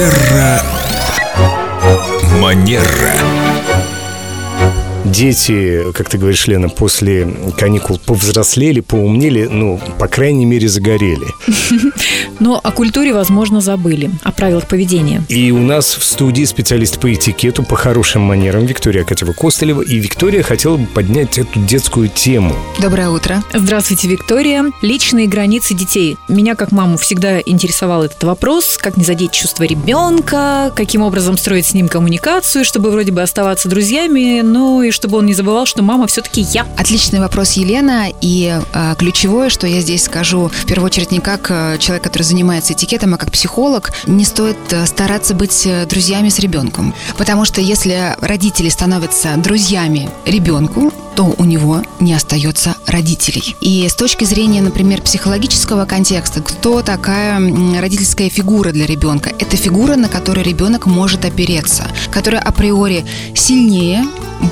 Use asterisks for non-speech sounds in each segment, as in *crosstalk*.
Терра Манера. Дети, как ты говоришь, Лена, после каникул повзрослели, поумнели, ну, по крайней мере, загорели. *laughs* Но о культуре, возможно, забыли, о правилах поведения. И у нас в студии специалист по этикету, по хорошим манерам Виктория Акатьева-Костылева. И Виктория хотела бы поднять эту детскую тему. Доброе утро. Здравствуйте, Виктория. Личные границы детей. Меня, как маму, всегда интересовал этот вопрос. Как не задеть чувство ребенка, каким образом строить с ним коммуникацию, чтобы вроде бы оставаться друзьями, но и чтобы он не забывал, что мама все-таки я. Отличный вопрос, Елена. И э, ключевое, что я здесь скажу, в первую очередь не как э, человек, который занимается этикетом, а как психолог, не стоит э, стараться быть э, друзьями с ребенком. Потому что если родители становятся друзьями ребенку, то у него не остается родителей. И с точки зрения, например, психологического контекста, кто такая родительская фигура для ребенка? Это фигура, на которой ребенок может опереться, которая априори сильнее,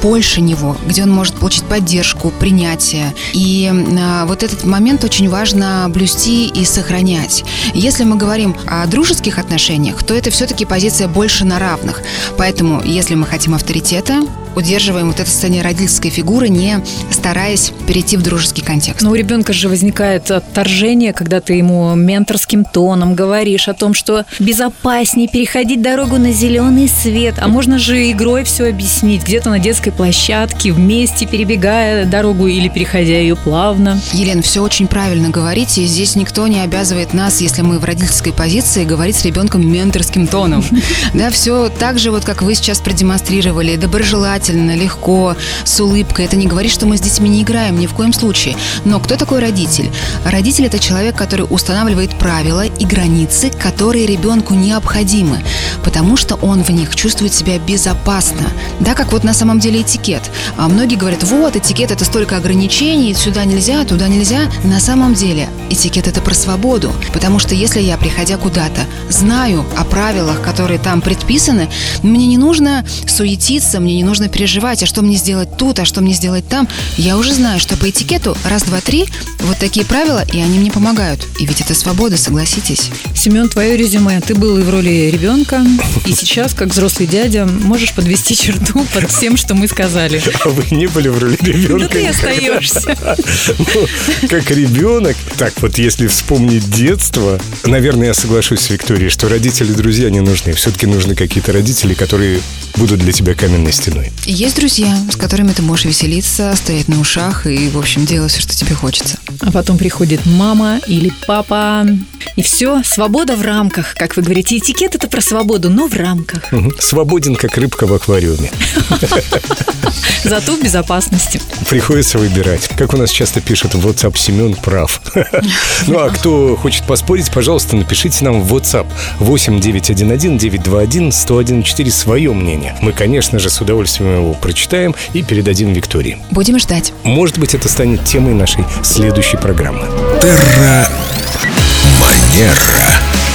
больше него, где он может получить поддержку, принятие. И э, вот этот момент очень важно блюсти и сохранять. Если мы говорим о дружеских отношениях, то это все-таки позиция больше на равных. Поэтому, если мы хотим авторитета, удерживаем вот это состояние родительской фигуры, не стараясь перейти в дружеский контекст. Но у ребенка же возникает отторжение, когда ты ему менторским тоном говоришь о том, что безопаснее переходить дорогу на зеленый свет, а можно же игрой все объяснить, где-то на детской площадке, вместе перебегая дорогу или переходя ее плавно. Елена, все очень правильно говорите, здесь никто не обязывает нас, если мы в родительской позиции, говорить с ребенком менторским тоном. *laughs* Да, все так же, вот как вы сейчас продемонстрировали, доброжелательно, легко, с улыбкой. Это не говорит, что мы с детьми не играем, ни в коем случае. Но кто такой родитель? Родитель – это человек, который устанавливает правила и границы, которые ребенку необходимы, потому что он в них чувствует себя безопасно. Да, как вот на самом деле этикет. А многие говорят, вот, этикет – это столько ограничений, сюда нельзя, туда нельзя. На самом деле этикет – это про свободу, потому что если я, приходя куда-то, знаю о правилах, которые там предписаны, мне не нужно суетиться, мне не нужно переживать, а что мне сделать тут, а что мне сделать там. Я уже знаю, что по этикету раз, два, три, вот такие правила, и они мне помогают. И ведь это свобода, согласитесь. Семен, твое резюме. Ты был и в роли ребенка, и *laughs* сейчас, как взрослый дядя, можешь подвести черту под всем, что мы сказали. *laughs* А вы не были в роли ребенка? Да ты остаешься. *laughs* Ну, как ребенок. Так вот, если вспомнить детство, наверное, я соглашусь с Викторией, что родители друзья не нужны. Все-таки нужны какие-то родители, которые будут для тебя каменной стеной. Есть друзья, с которыми ты можешь веселиться, стоять на ушах и, в общем, делать все, что тебе хочется. А потом приходит мама или папа, и все, свобода в рамках. Как вы говорите, этикет это про свободу, но в рамках. Свободен, как рыбка в аквариуме. *laughs* *laughs* Зато в безопасности. Приходится выбирать. Как у нас часто пишут в WhatsApp, Семен прав. *laughs* Ну а кто хочет поспорить, пожалуйста, напишите нам в WhatsApp 8911-921-1014 свое мнение. Мы, конечно же, с удовольствием его прочитаем и передадим Виктории. Будем ждать. Может быть, это станет темой нашей следующей программы. Терра Манера.